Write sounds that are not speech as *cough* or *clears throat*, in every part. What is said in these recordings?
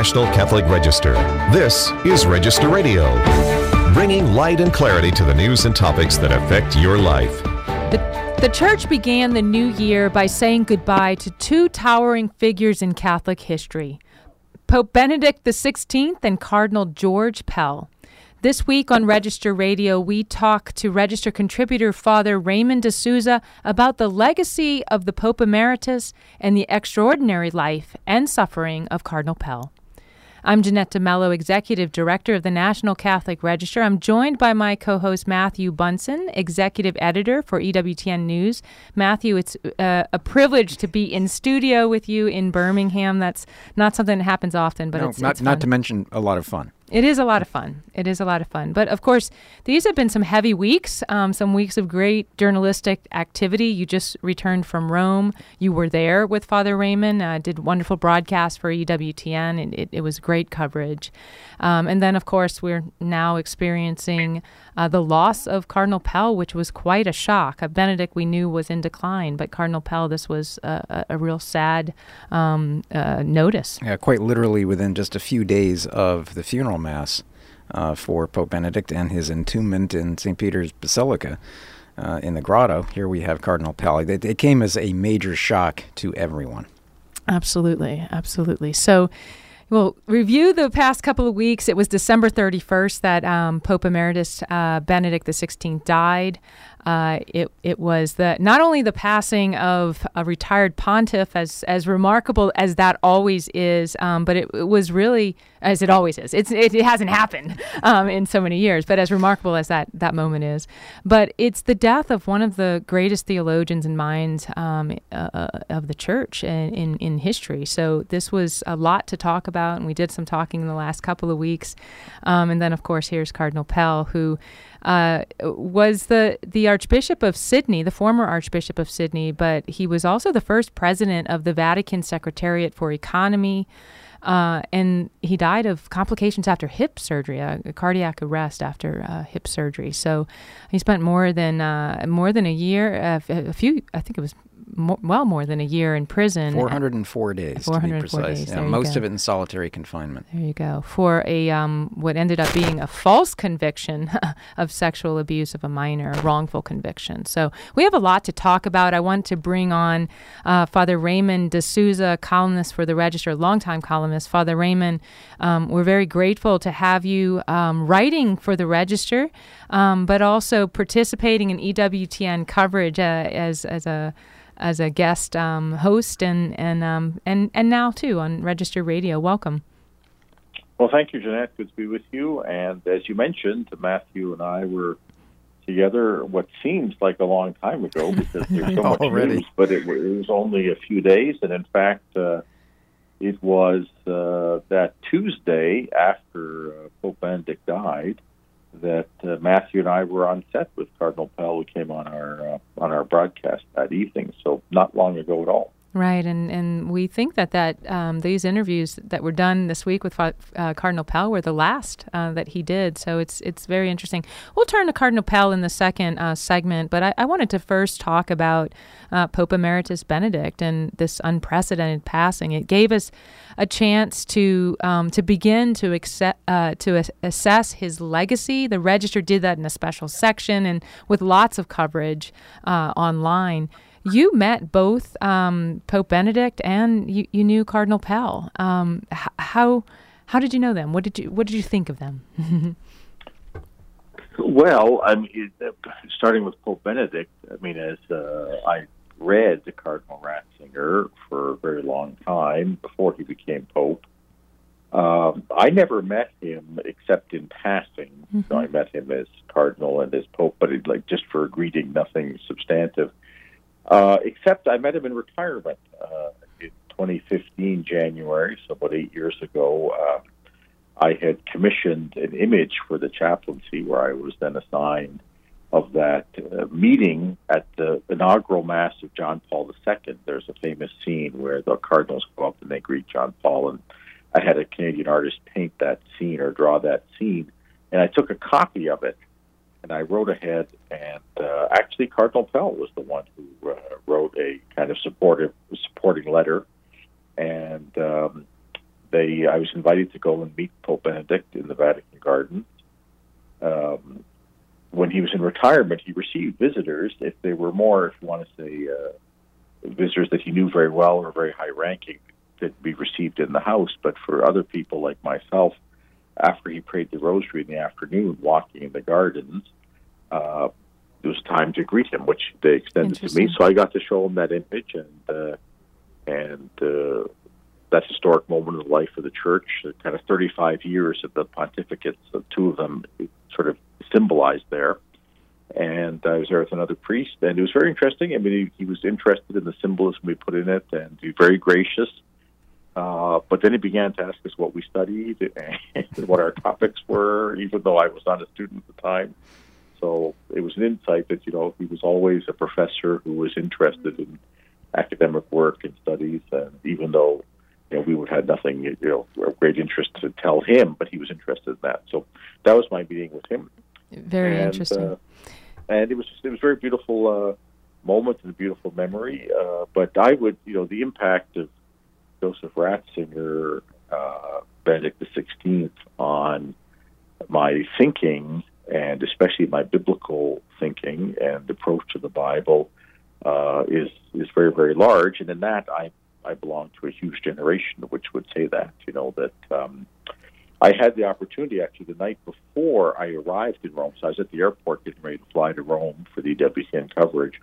National Catholic Register. This is Register Radio, bringing light and clarity to the news and topics that affect your life. The, the church began the new year by saying goodbye to two towering figures in Catholic history Pope Benedict XVI and Cardinal George Pell. This week on Register Radio, we talk to Register contributor Father Raymond de Souza about the legacy of the Pope Emeritus and the extraordinary life and suffering of Cardinal Pell. I'm Jeannette DeMelo, Executive Director of the National Catholic Register. I'm joined by my co host Matthew Bunson, Executive Editor for EWTN News. Matthew, it's uh, a privilege to be in studio with you in Birmingham. That's not something that happens often, but no, it's not, it's not to mention a lot of fun. It is a lot of fun. It is a lot of fun. But of course, these have been some heavy weeks, um, some weeks of great journalistic activity. You just returned from Rome. You were there with Father Raymond, uh, did wonderful broadcasts for EWTN, and it, it was great coverage. Um, and then, of course, we're now experiencing uh, the loss of Cardinal Pell, which was quite a shock. Uh, Benedict, we knew, was in decline, but Cardinal Pell, this was a, a real sad um, uh, notice. Yeah, quite literally within just a few days of the funeral mass uh, for Pope Benedict and his entombment in St. Peter's Basilica. Uh, in the grotto, here we have Cardinal Pell. It, it came as a major shock to everyone. Absolutely, absolutely. So, well, review the past couple of weeks. It was December 31st that um, Pope Emeritus uh, Benedict XVI died. Uh, it it was the not only the passing of a retired pontiff, as as remarkable as that always is, um, but it, it, was really as it always is. It's it, it hasn't happened *laughs* um, in so many years, but as remarkable as that that moment is, but it's the death of one of the greatest theologians and minds um, uh, of the church in, in in history. So this was a lot to talk about, and we did some talking in the last couple of weeks, um, and then of course here's Cardinal Pell who uh, was the the Archbishop of Sydney, the former Archbishop of Sydney, but he was also the first president of the Vatican Secretariat for Economy. Uh, and he died of complications after hip surgery, a, cardiac arrest after uh, hip surgery. So he spent more than uh, more than a year, uh, a few, I think it was more, well more than a year in prison. 404 days. 404 days. Yeah, most of it in solitary confinement. There you go. For a um, what ended up being a false conviction *laughs* of sexual abuse of a minor, a wrongful conviction. So we have a lot to talk about. I want to bring on uh, Father Raymond de Souza, columnist for the Register, longtime columnist. Father Raymond, um, we're very grateful to have you um, writing for the Register, um, but also participating in EWTN coverage uh, as as a as a guest um, host and and um, and and now too on Register Radio. Welcome. Well, thank you, Jeannette. Good to be with you. And as you mentioned, Matthew and I were together what seems like a long time ago *laughs* because there's so much Already. news, but it, it, was only a few days. And in fact, uh, it was uh, that Tuesday after uh, Pope Benedict died that uh, Matthew and I were on set with Cardinal Pell, who came on our uh, on our broadcast that evening. So not long ago at all. Right, and and we think that that um, these interviews that were done this week with uh, Cardinal Pell were the last uh, that he did. So it's it's very interesting. We'll turn to Cardinal Pell in the second uh, segment, but I, I, wanted to first talk about uh, Pope Emeritus Benedict and this unprecedented passing. It gave us a chance to um, to begin to accept, uh, to assess his legacy. The Register did that in a special section and with lots of coverage uh, online you met both um, Pope Benedict and you, you knew Cardinal Pell. Um, how how did you know them? What did you what did you think of them? *laughs* well, I mean, starting with Pope Benedict, I mean, as uh, I read the Cardinal Ratzinger for a very long time before he became Pope. Um, I never met him except in passing. Mm-hmm. So I met him as Cardinal and as Pope, but it, like just for a greeting, nothing substantive. Uh, except I met him in retirement uh, in 2015 January, so about eight years ago. Uh, I had commissioned an image for the chaplaincy where I was then assigned of that uh, meeting at the inaugural Mass of John Paul II. There's a famous scene where the cardinals go up and they greet John Paul, and I had a Canadian artist paint that scene or draw that scene, and I took a copy of it and I wrote ahead, and uh, actually Cardinal Pell was the one who uh, wrote a kind of supportive supporting letter, and um, they I was invited to go and meet Pope Benedict in the Vatican Gardens. Um, when he was in retirement, he received visitors. If they were more, if you want to say, uh, visitors that he knew very well or very high ranking, that be received in the house. But for other people like myself, after he prayed the rosary in the afternoon, walking in the gardens, uh, it was time to greet him, which they extended to me. So I got to show him that image and uh, and uh, that historic moment in the life of the church. Kind of 35 years of the pontificates, the two of them sort of symbolized there. And I was there with another priest, and it was very interesting. I mean, he, he was interested in the symbolism we put in it, and he was very gracious. Uh, but then he began to ask us what we studied and *laughs* what our topics were, even though I was not a student at the time. So it was an insight that you know he was always a professor who was interested in academic work and studies, and even though you know we would have nothing you know of great interest to tell him, but he was interested in that. So that was my meeting with him. Very and, interesting. Uh, and it was just, it was a very beautiful uh, moment and a beautiful memory. Uh, but I would you know the impact of Joseph Ratzinger, uh, Benedict XVI on my thinking and especially my biblical thinking and approach to the Bible uh, is is very very large. And in that, I I belong to a huge generation which would say that you know that. Um, I had the opportunity actually the night before I arrived in Rome. So I was at the airport getting ready to fly to Rome for the EWTN coverage,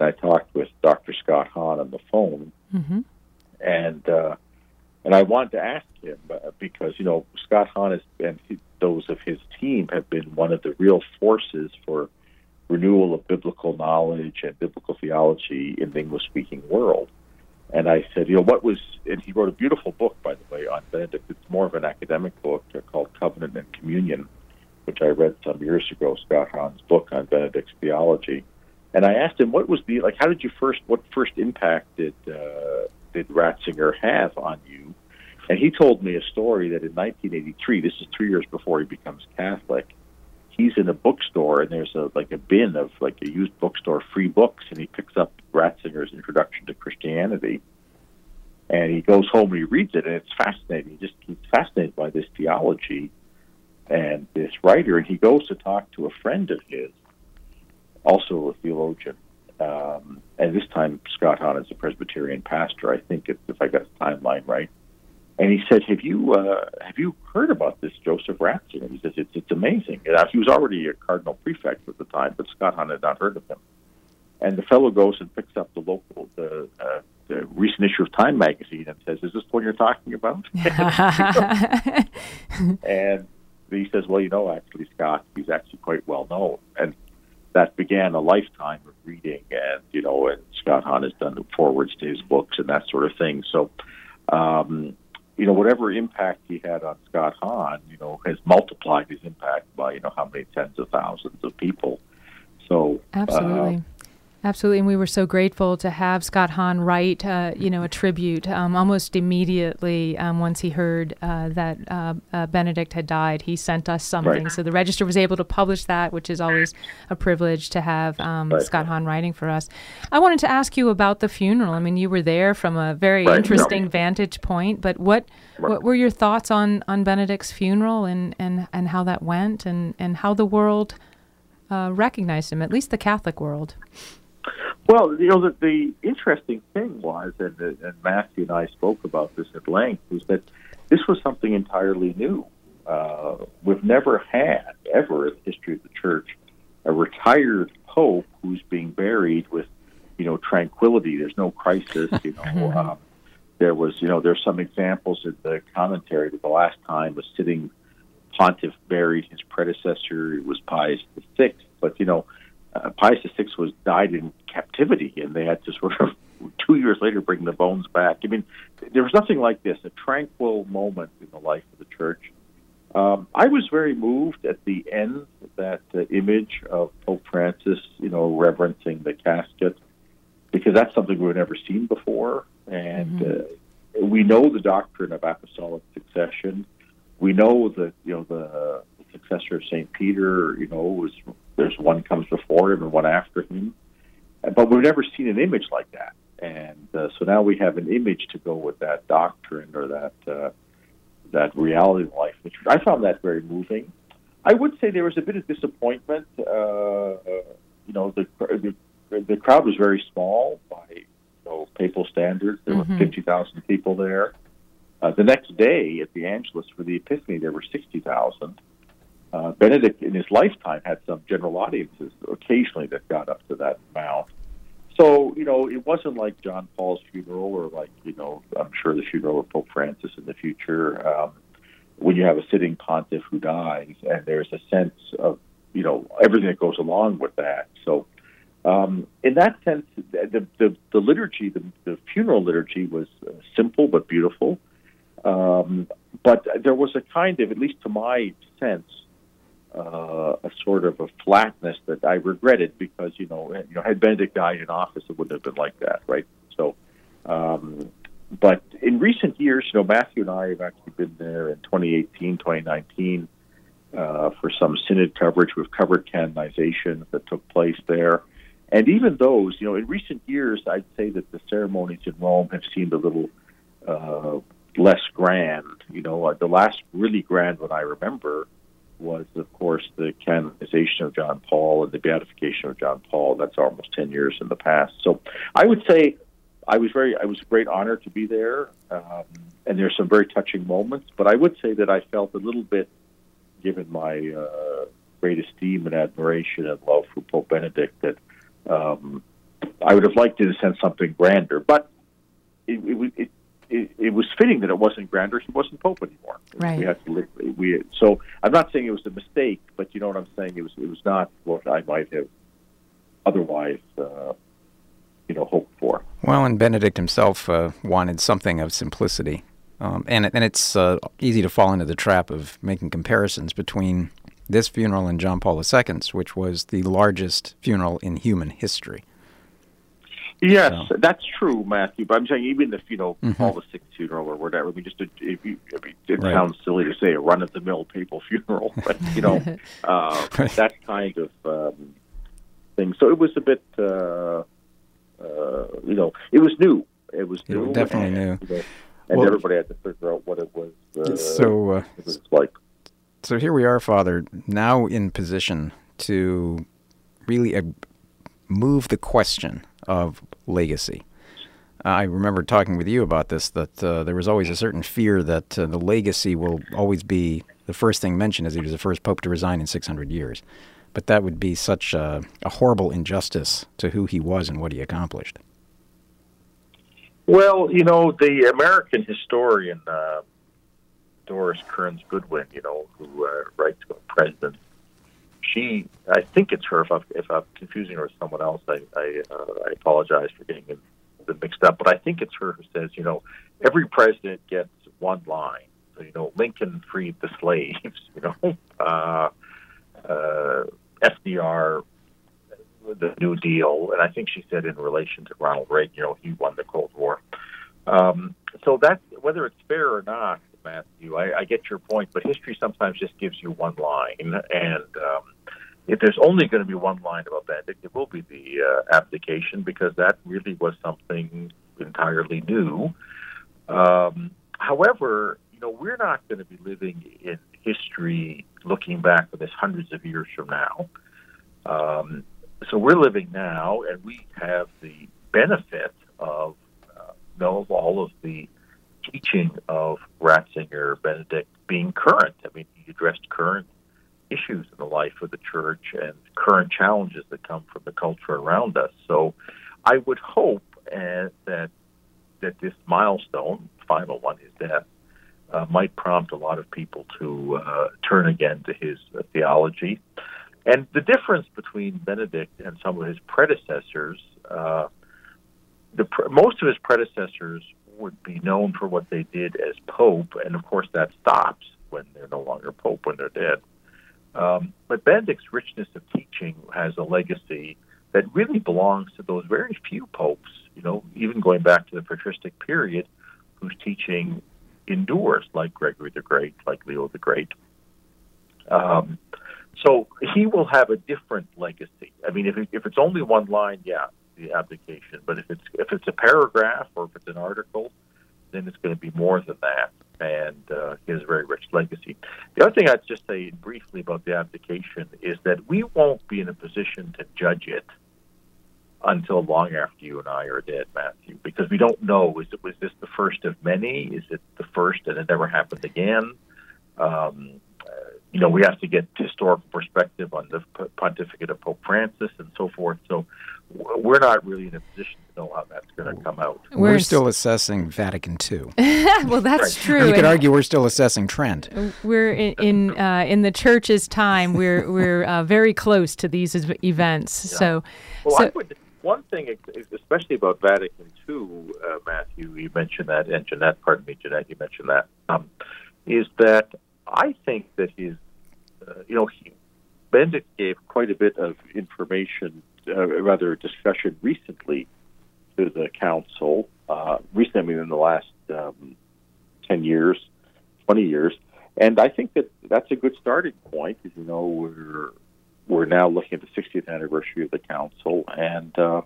and I talked with Dr. Scott Hahn on the phone, mm-hmm. And uh, and I wanted to ask him uh, because you know Scott Hahn is, and those of his team have been one of the real forces for renewal of biblical knowledge and biblical theology in the English speaking world. And I said, you know, what was, and he wrote a beautiful book, by the way, on Benedict. It's more of an academic book called Covenant and Communion, which I read some years ago, Scott Hahn's book on Benedict's theology. And I asked him, what was the, like, how did you first, what first impact did, uh, did Ratzinger have on you? And he told me a story that in 1983, this is three years before he becomes Catholic, he's in a bookstore and there's a like a bin of like a used bookstore free books, and he picks up Ratzinger's Introduction to Christianity, and he goes home and he reads it, and it's fascinating. He just he's fascinated by this theology and this writer, and he goes to talk to a friend of his, also a theologian. Um, and this time, Scott Hahn is a Presbyterian pastor. I think, if, if I got the timeline right and he said, "Have you uh, have you heard about this Joseph Ratzinger?" He says, "It's it's amazing." And he was already a cardinal prefect at the time, but Scott Hahn had not heard of him. And the fellow goes and picks up the local the, uh, the recent issue of Time magazine and says, "Is this what you're talking about?" *laughs* *laughs* and he says, "Well, you know, actually, Scott, he's actually quite well known." And that began a lifetime of reading, and you know, and Scott Hahn has done the forwards to his books and that sort of thing. So. Um, you know, whatever impact he had on Scott Hahn, you know, has multiplied his impact by, you know, how many tens of thousands of people. So, absolutely. Uh, Absolutely, and we were so grateful to have Scott Hahn write, uh, you know, a tribute um, almost immediately um, once he heard uh, that uh, uh Benedict had died. He sent us something, right. so the Register was able to publish that, which is always a privilege to have um, right. Scott Hahn writing for us. I wanted to ask you about the funeral. I mean, you were there from a very right. interesting no. vantage point, but what what were your thoughts on on Benedict's funeral and and and how that went, and and how the world uh, recognized him, at least the Catholic world? Well, you know, the, the interesting thing was, and, and Matthew and I spoke about this at length, was that this was something entirely new. Uh, we've never had, ever in the history of the church, a retired pope who's being buried with, you know, tranquility. There's no crisis. You know, *laughs* um, there was, you know, there's some examples in the commentary that the last time a sitting pontiff buried his predecessor was Pius the Sixth. But you know, uh, Pius VI was died in captivity, and they had to sort of *laughs* two years later bring the bones back. I mean, there was nothing like this, a tranquil moment in the life of the church. Um, I was very moved at the end, that uh, image of Pope Francis, you know, reverencing the casket, because that's something we've never seen before. And mm-hmm. uh, we know the doctrine of apostolic succession. We know that, you know, the successor of St. Peter, you know, was there's one comes before him and one after him. But we've never seen an image like that. And uh, so now we have an image to go with that doctrine or that uh, that reality of life. Which I found that very moving. I would say there was a bit of disappointment. Uh, you know, the, the the crowd was very small by you know papal standards. There Mhm. were fifty thousand people there. Uh, the next day at the Angelus for the Epiphany, there were sixty thousand. Uh, Benedict, in his lifetime, had some general audiences occasionally that got up to that amount. So you know, it wasn't like John Paul's funeral, or like you know, I'm sure the funeral of Pope Francis in the future. Um, when you have a sitting pontiff who dies, and there's a sense of you know everything that goes along with that. So, um, in that sense, the the, the liturgy, the, the funeral liturgy, was uh, simple but beautiful. Um, but there was a kind of, at least to my sense, uh, a sort of a flatness that I regretted because you know, you know, had Benedict died in office, it wouldn't have been like that, right? So, um, but in recent years, you know, Matthew and I have actually been there in 2018, 2019 uh, for some synod coverage. We've covered canonization that took place there. And even those, you know, in recent years, I'd say that the ceremonies in Rome have seemed a little uh, less grand. You know, uh, the last really grand one I remember was, of course, the canonization of John Paul and the beatification of John Paul. That's almost 10 years in the past. So I would say I was very, I was a great honor to be there. Um, and there's some very touching moments, but I would say that I felt a little bit, given my uh, great esteem and admiration and love for Pope Benedict, that um, I would have liked to have sent something grander. But it, it, it, it, it was fitting that it wasn't grander. He wasn't Pope anymore. Right. We had to live, we so I'm not saying it was a mistake, but you know what I'm saying. It was it was not what I might have otherwise, uh, you know, hoped for. Well, and Benedict himself uh, wanted something of simplicity. Um, and, and it's uh, easy to fall into the trap of making comparisons between this funeral and John Paul II's, which was the largest funeral in human history. Yes, So- that's true, Matthew. But I'm saying even if you know Mhm. Paul the Sixth funeral or whatever, I mean, just a, if you, I mean, it Right. sounds silly to say a run of the mill papal *laughs* funeral, but you know, *laughs* uh, Right. that kind of um, thing. So it was a bit, uh, uh, you know, it was new. It was It new, definitely and, new. you know, and Well- everybody had to figure out what it was. Uh, so, uh, it was like. so here we are, Father, now in position to really uh, move the question of legacy. I remember talking with you about this, that uh, there was always a certain fear that uh, the legacy will always be the first thing mentioned as he was the first pope to resign in 600 years. But that would be such a, a horrible injustice to who he was and what he accomplished. Well, you know, the American historian uh, Doris Kearns Goodwin, you know, who uh, writes about presidents, she, I think it's her. If I'm, if I'm confusing her with someone else, I I, uh, I apologize for getting them mixed up. But I think it's her who says, you know, every president gets one line. So you know, Lincoln freed the slaves. *laughs* You know, uh, uh, FDR the New Deal, and I think she said in relation to Ronald Reagan, you know, he won the Cold War. Um, so that whether it's fair or not, Matthew, I, I get your point, but history sometimes just gives you one line, and um, if there's only going to be one line about Benedict, it will be the uh, abdication because that really was something entirely new. Um, however, you know, we're not going to be living in history looking back on this hundreds of years from now. Um, so we're living now, and we have the benefit of uh, know of all of the teaching of Ratzinger, Benedict being current. I mean, he addressed current issues in the life of the church and current challenges that come from the culture around us. So, I would hope uh, that that this milestone, final one, his death, uh, might prompt a lot of people to uh, turn again to his uh, theology. And the difference between Benedict and some of his predecessors, uh, the pr- most of his predecessors would be known for what they did as pope, and of course that stops when they're no longer pope when they're dead. Um, but Benedict's richness of teaching has a legacy that really belongs to those very few popes, you know, even going back to the patristic period, whose teaching endures, like Gregory the Great, like Leo the Great. Um, so he will have a different legacy. I mean, if, if it's only one line, yeah, the abdication. But if it's if it's a paragraph or if it's an article, then it's going to be more than that. and uh, he has a very rich legacy. The other thing I'd just say briefly about the abdication is that we won't be in a position to judge it until long after you and I are dead, Matthew, because we don't know is it was this the first of many? Is it the first and it never happened again? Um, you know, we have to get historical perspective on the pontificate of Pope Francis and so forth. So we're not really in a position to know how that's going to come out. We're, we're still assessing Vatican II. *laughs* well, that's right. true. You could argue we're still assessing Trent. We're in in, uh, in the church's time. We're we're uh, very close to these events. Yeah. So, well, so would, one thing, especially about Vatican II, uh, Matthew, you mentioned that, and Jeannette, pardon me, Jeannette, you mentioned that, um, is that I think that his, uh, you know, he, Benedict gave quite a bit of information uh, rather discussion recently to the council, uh, recently, in the last um, 10 years, 20 years. And I think that that's a good starting point. As you know, we're, we're now looking at the 60th anniversary of the council, and uh,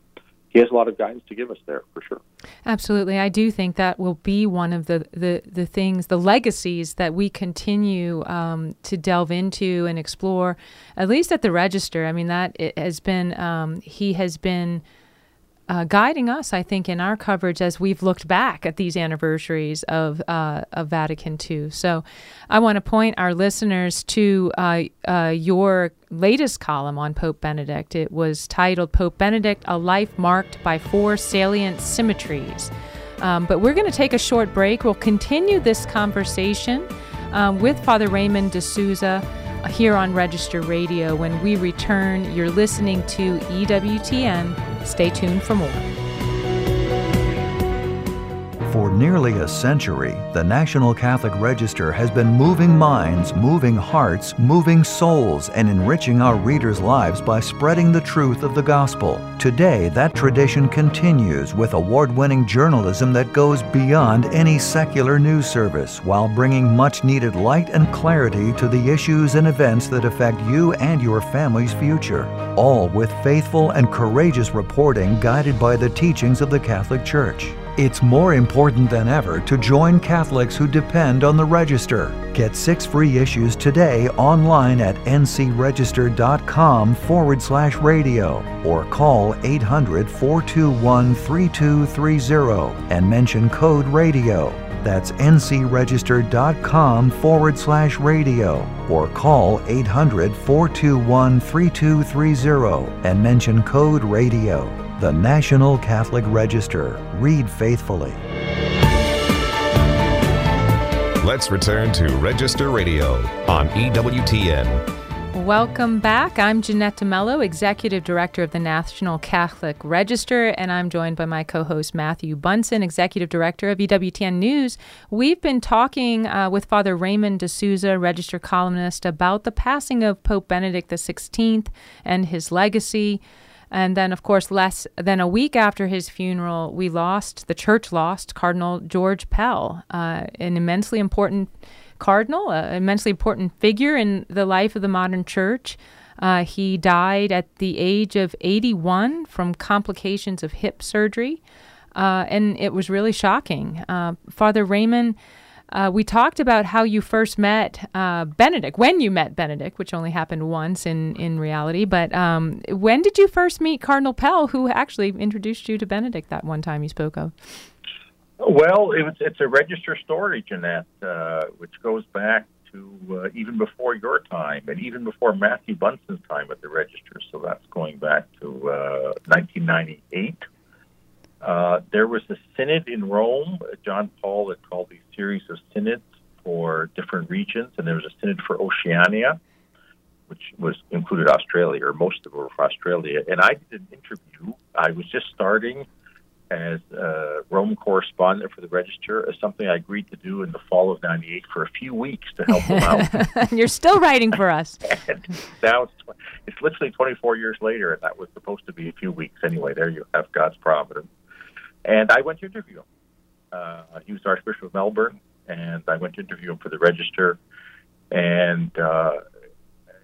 he has a lot of guidance to give us there for sure. Absolutely. I do think that will be one of the, the, the things, the legacies that we continue um, to delve into and explore, at least at the register. I mean, that has been, um, he has been uh, guiding us, I think, in our coverage as we've looked back at these anniversaries of, uh, of Vatican II. So I want to point our listeners to uh, uh, your latest column on Pope Benedict. It was titled Pope Benedict A Life Marked by Four Salient Symmetries. Um, but we're going to take a short break. We'll continue this conversation um, with Father Raymond de Souza here on Register Radio. When we return, you're listening to EWTN. Stay tuned for more. For nearly a century, the National Catholic Register has been moving minds, moving hearts, moving souls, and enriching our readers' lives by spreading the truth of the gospel. Today, that tradition continues with award winning journalism that goes beyond any secular news service while bringing much needed light and clarity to the issues and events that affect you and your family's future. All with faithful and courageous reporting guided by the teachings of the Catholic Church. It's more important than ever to join Catholics who depend on the Register. Get six free issues today online at ncregister.com forward slash radio or call 800 421 3230 and mention code radio. That's ncregister.com forward slash radio or call 800 421 3230 and mention code radio. The National Catholic Register. Read faithfully. Let's return to Register Radio on EWTN. Welcome back. I'm Jeannette DeMelo, Executive Director of the National Catholic Register, and I'm joined by my co host Matthew Bunson, Executive Director of EWTN News. We've been talking uh, with Father Raymond de Souza, Register columnist, about the passing of Pope Benedict XVI and his legacy. And then, of course, less than a week after his funeral, we lost, the church lost Cardinal George Pell, uh, an immensely important cardinal, an immensely important figure in the life of the modern church. Uh, he died at the age of 81 from complications of hip surgery, uh, and it was really shocking. Uh, Father Raymond uh, we talked about how you first met uh, Benedict, when you met Benedict, which only happened once in, in reality. But um, when did you first meet Cardinal Pell, who actually introduced you to Benedict that one time you spoke of? Well, it was, it's a register story, Jeannette, uh, which goes back to uh, even before your time and even before Matthew Bunson's time at the register. So that's going back to 1998. Uh, there was a synod in Rome. John Paul had called these series of synods for different regions, and there was a synod for Oceania, which was included Australia, or most of it were for Australia. And I did an interview. I was just starting as a Rome correspondent for the Register, as something I agreed to do in the fall of '98 for a few weeks to help them out. *laughs* You're still writing for us. *laughs* now it's, it's literally 24 years later, and that was supposed to be a few weeks anyway. There you have God's providence. And I went to interview him. Uh, he was Archbishop of Melbourne, and I went to interview him for the Register. And uh,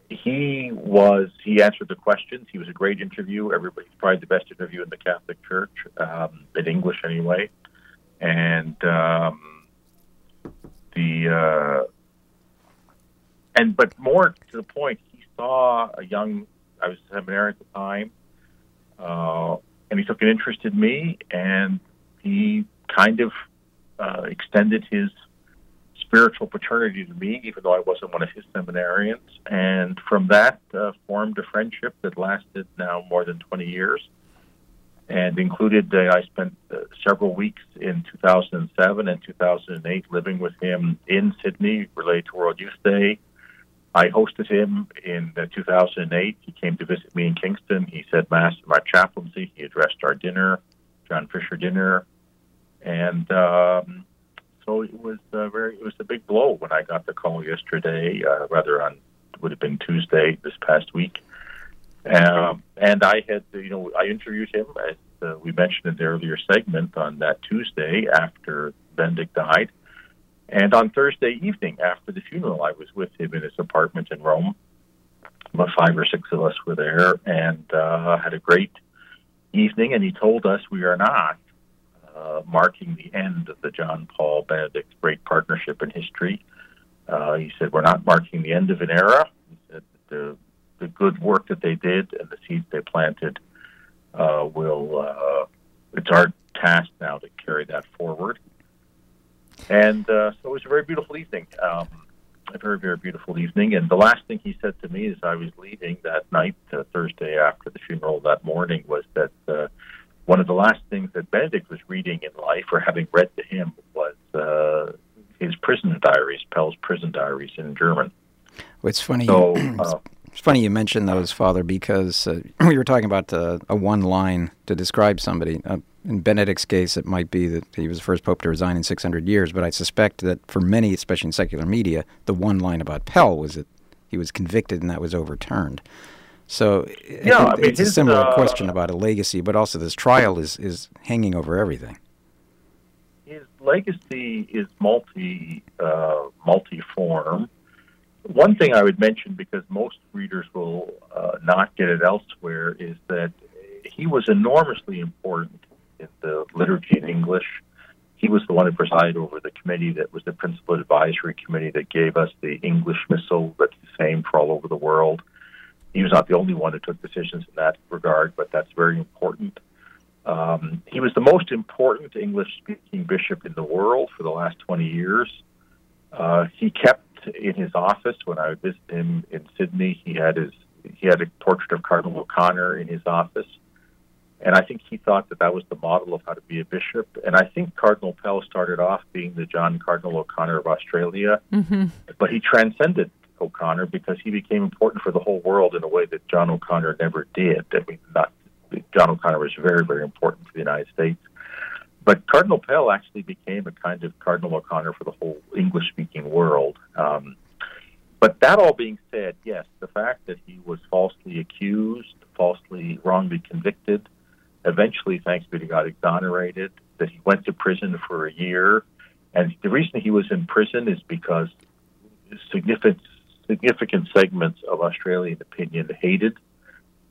he was he answered the questions. He was a great interview. Everybody's probably the best interview in the Catholic Church, um, in English anyway. And um, the uh, and but more to the point, he saw a young. I was a seminarian at the time, uh, and he took an interest in me, and he kind of uh, extended his spiritual paternity to me, even though I wasn't one of his seminarians. And from that, uh, formed a friendship that lasted now more than 20 years and included uh, I spent uh, several weeks in 2007 and 2008 living with him in Sydney related to World Youth Day. I hosted him in uh, 2008. He came to visit me in Kingston. He said Mass in my chaplaincy. He addressed our dinner, John Fisher dinner, and um, so it was uh, very. It was a big blow when I got the call yesterday, uh, rather on would have been Tuesday this past week. Um, and I had, you know, I interviewed him as uh, we mentioned in the earlier segment on that Tuesday after Benedict died. And on Thursday evening after the funeral, I was with him in his apartment in Rome. About five or six of us were there and uh, had a great evening. And he told us we are not uh, marking the end of the John Paul Benedict great partnership in history. Uh, he said, We're not marking the end of an era. He said, the, the good work that they did and the seeds they planted uh, will, uh, it's our task now to carry that. And uh, so it was a very beautiful evening. Um, a very, very beautiful evening. And the last thing he said to me as I was leaving that night, uh, Thursday after the funeral that morning, was that uh, one of the last things that Benedict was reading in life or having read to him was uh, his prison diaries, Pell's prison diaries in German. Well, it's funny. So, uh, *clears throat* it's funny you mentioned those, Father, because uh, *clears throat* we were talking about uh, a one line to describe somebody. Uh, in Benedict's case, it might be that he was the first pope to resign in 600 years, but I suspect that for many, especially in secular media, the one line about Pell was that he was convicted and that was overturned. So yeah, I mean, it's his, a similar uh, question about a legacy, but also this trial is, is hanging over everything. his legacy is multi uh, multi-form. One thing I would mention, because most readers will uh, not get it elsewhere, is that he was enormously important in the liturgy in English. He was the one who presided over the committee that was the principal advisory committee that gave us the English missal that's the same for all over the world. He was not the only one who took decisions in that regard, but that's very important. Um, he was the most important English speaking bishop in the world for the last 20 years. Uh, he kept in his office when I visited him in Sydney. He had his he had a portrait of Cardinal O'Connor in his office, and I think he thought that that was the model of how to be a bishop. And I think Cardinal Pell started off being the John Cardinal O'Connor of Australia, Mm-hmm. but he transcended O'Connor because he became important for the whole world in a way that John O'Connor never did. I mean, not John O'Connor was very, very important to the United States. But Cardinal Pell actually became a kind of Cardinal O'Connor for the whole English speaking world. Um, but that all being said, yes, the fact that he was falsely accused, falsely, wrongly convicted, eventually, thanks be to God, exonerated, that he went to prison for a year. And the reason he was in prison is because significant, significant segments of Australian opinion hated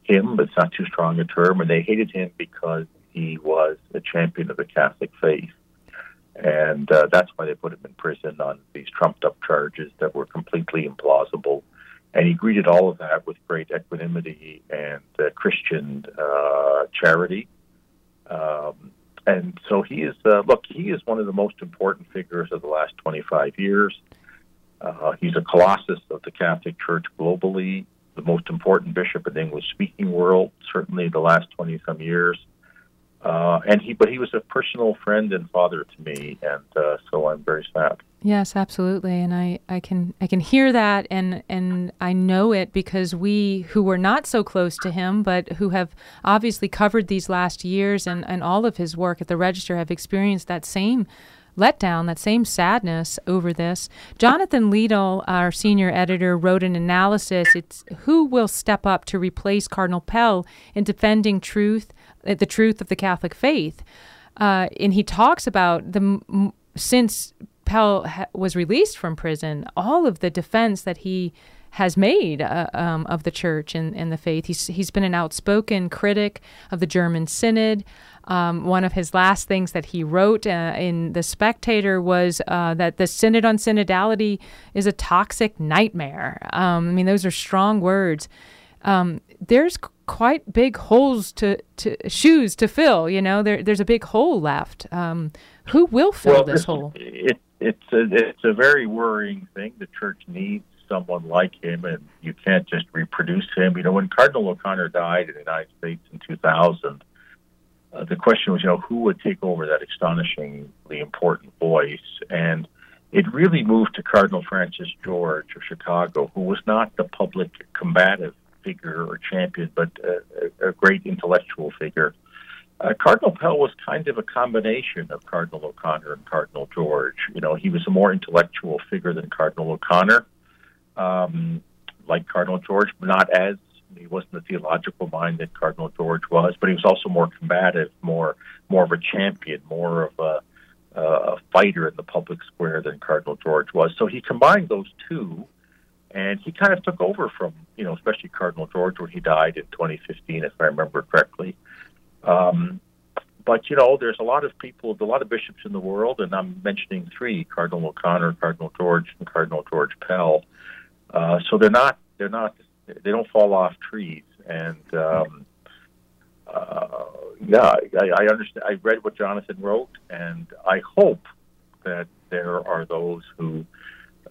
him, it's not too strong a term, and they hated him because he was a champion of the Catholic faith. And uh, that's why they put him in prison on these trumped up charges that were completely implausible. And he greeted all of that with great equanimity and uh, Christian uh, charity. Um, and so he is, uh, look, he is one of the most important figures of the last 25 years. Uh, he's a colossus of the Catholic Church globally, the most important bishop in the English speaking world, certainly the last 20 some years. Uh, and he, but he was a personal friend and father to me, and uh, so I'm very sad. Yes, absolutely, and I, I can I can hear that, and and I know it because we who were not so close to him, but who have obviously covered these last years and and all of his work at the Register have experienced that same letdown, that same sadness over this. Jonathan Liedl, our senior editor, wrote an analysis. It's who will step up to replace Cardinal Pell in defending truth, the truth of the Catholic faith, uh, and he talks about the since Pell was released from prison, all of the defense that he has made uh, um, of the church and, and the faith. He's, he's been an outspoken critic of the German Synod. Um, one of his last things that he wrote uh, in The Spectator was uh, that the Synod on Synodality is a toxic nightmare. Um, I mean, those are strong words. Um, there's quite big holes to, to shoes to fill. You know, there, there's a big hole left. Um, who will fill well, this hole? It, it's a, it's a very worrying thing. The church needs someone like him, and you can't just reproduce him. You know, when Cardinal O'Connor died in the United States in 2000, uh, the question was, you know, who would take over that astonishingly important voice? And it really moved to Cardinal Francis George of Chicago, who was not the public combative figure or champion, but a, a great intellectual figure. Uh, Cardinal Pell was kind of a combination of Cardinal O'Connor and Cardinal George. You know, he was a more intellectual figure than Cardinal O'Connor, um, like Cardinal George, but not as he wasn't the theological mind that Cardinal George was, but he was also more combative, more more of a champion, more of a, a fighter in the public square than Cardinal George was. So he combined those two, and he kind of took over from you know, especially Cardinal George when he died in 2015, if I remember correctly. Um, but you know, there's a lot of people, a lot of bishops in the world, and I'm mentioning three: Cardinal O'Connor, Cardinal George, and Cardinal George Pell. Uh, so they're not, they're not, they don't fall off trees. And um, uh, yeah, I, I understand. I read what Jonathan wrote, and I hope that there are those who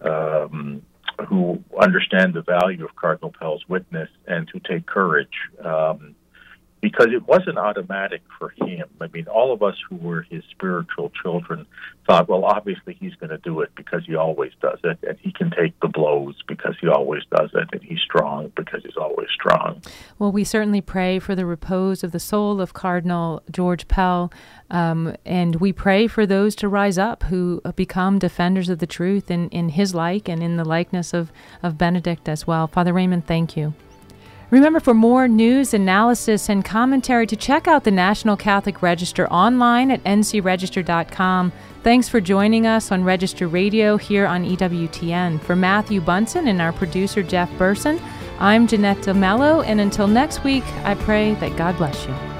um, who understand the value of Cardinal Pell's witness and who take courage. Um, because it wasn't automatic for him. I mean, all of us who were his spiritual children thought, well, obviously he's going to do it because he always does it, and he can take the blows because he always does it, and he's strong because he's always strong. Well, we certainly pray for the repose of the soul of Cardinal George Pell, um, and we pray for those to rise up who become defenders of the truth in, in his like and in the likeness of, of Benedict as well. Father Raymond, thank you. Remember, for more news, analysis, and commentary, to check out the National Catholic Register online at ncregister.com. Thanks for joining us on Register Radio here on EWTN. For Matthew Bunson and our producer Jeff Burson, I'm Jeannette DeMelo, and until next week, I pray that God bless you.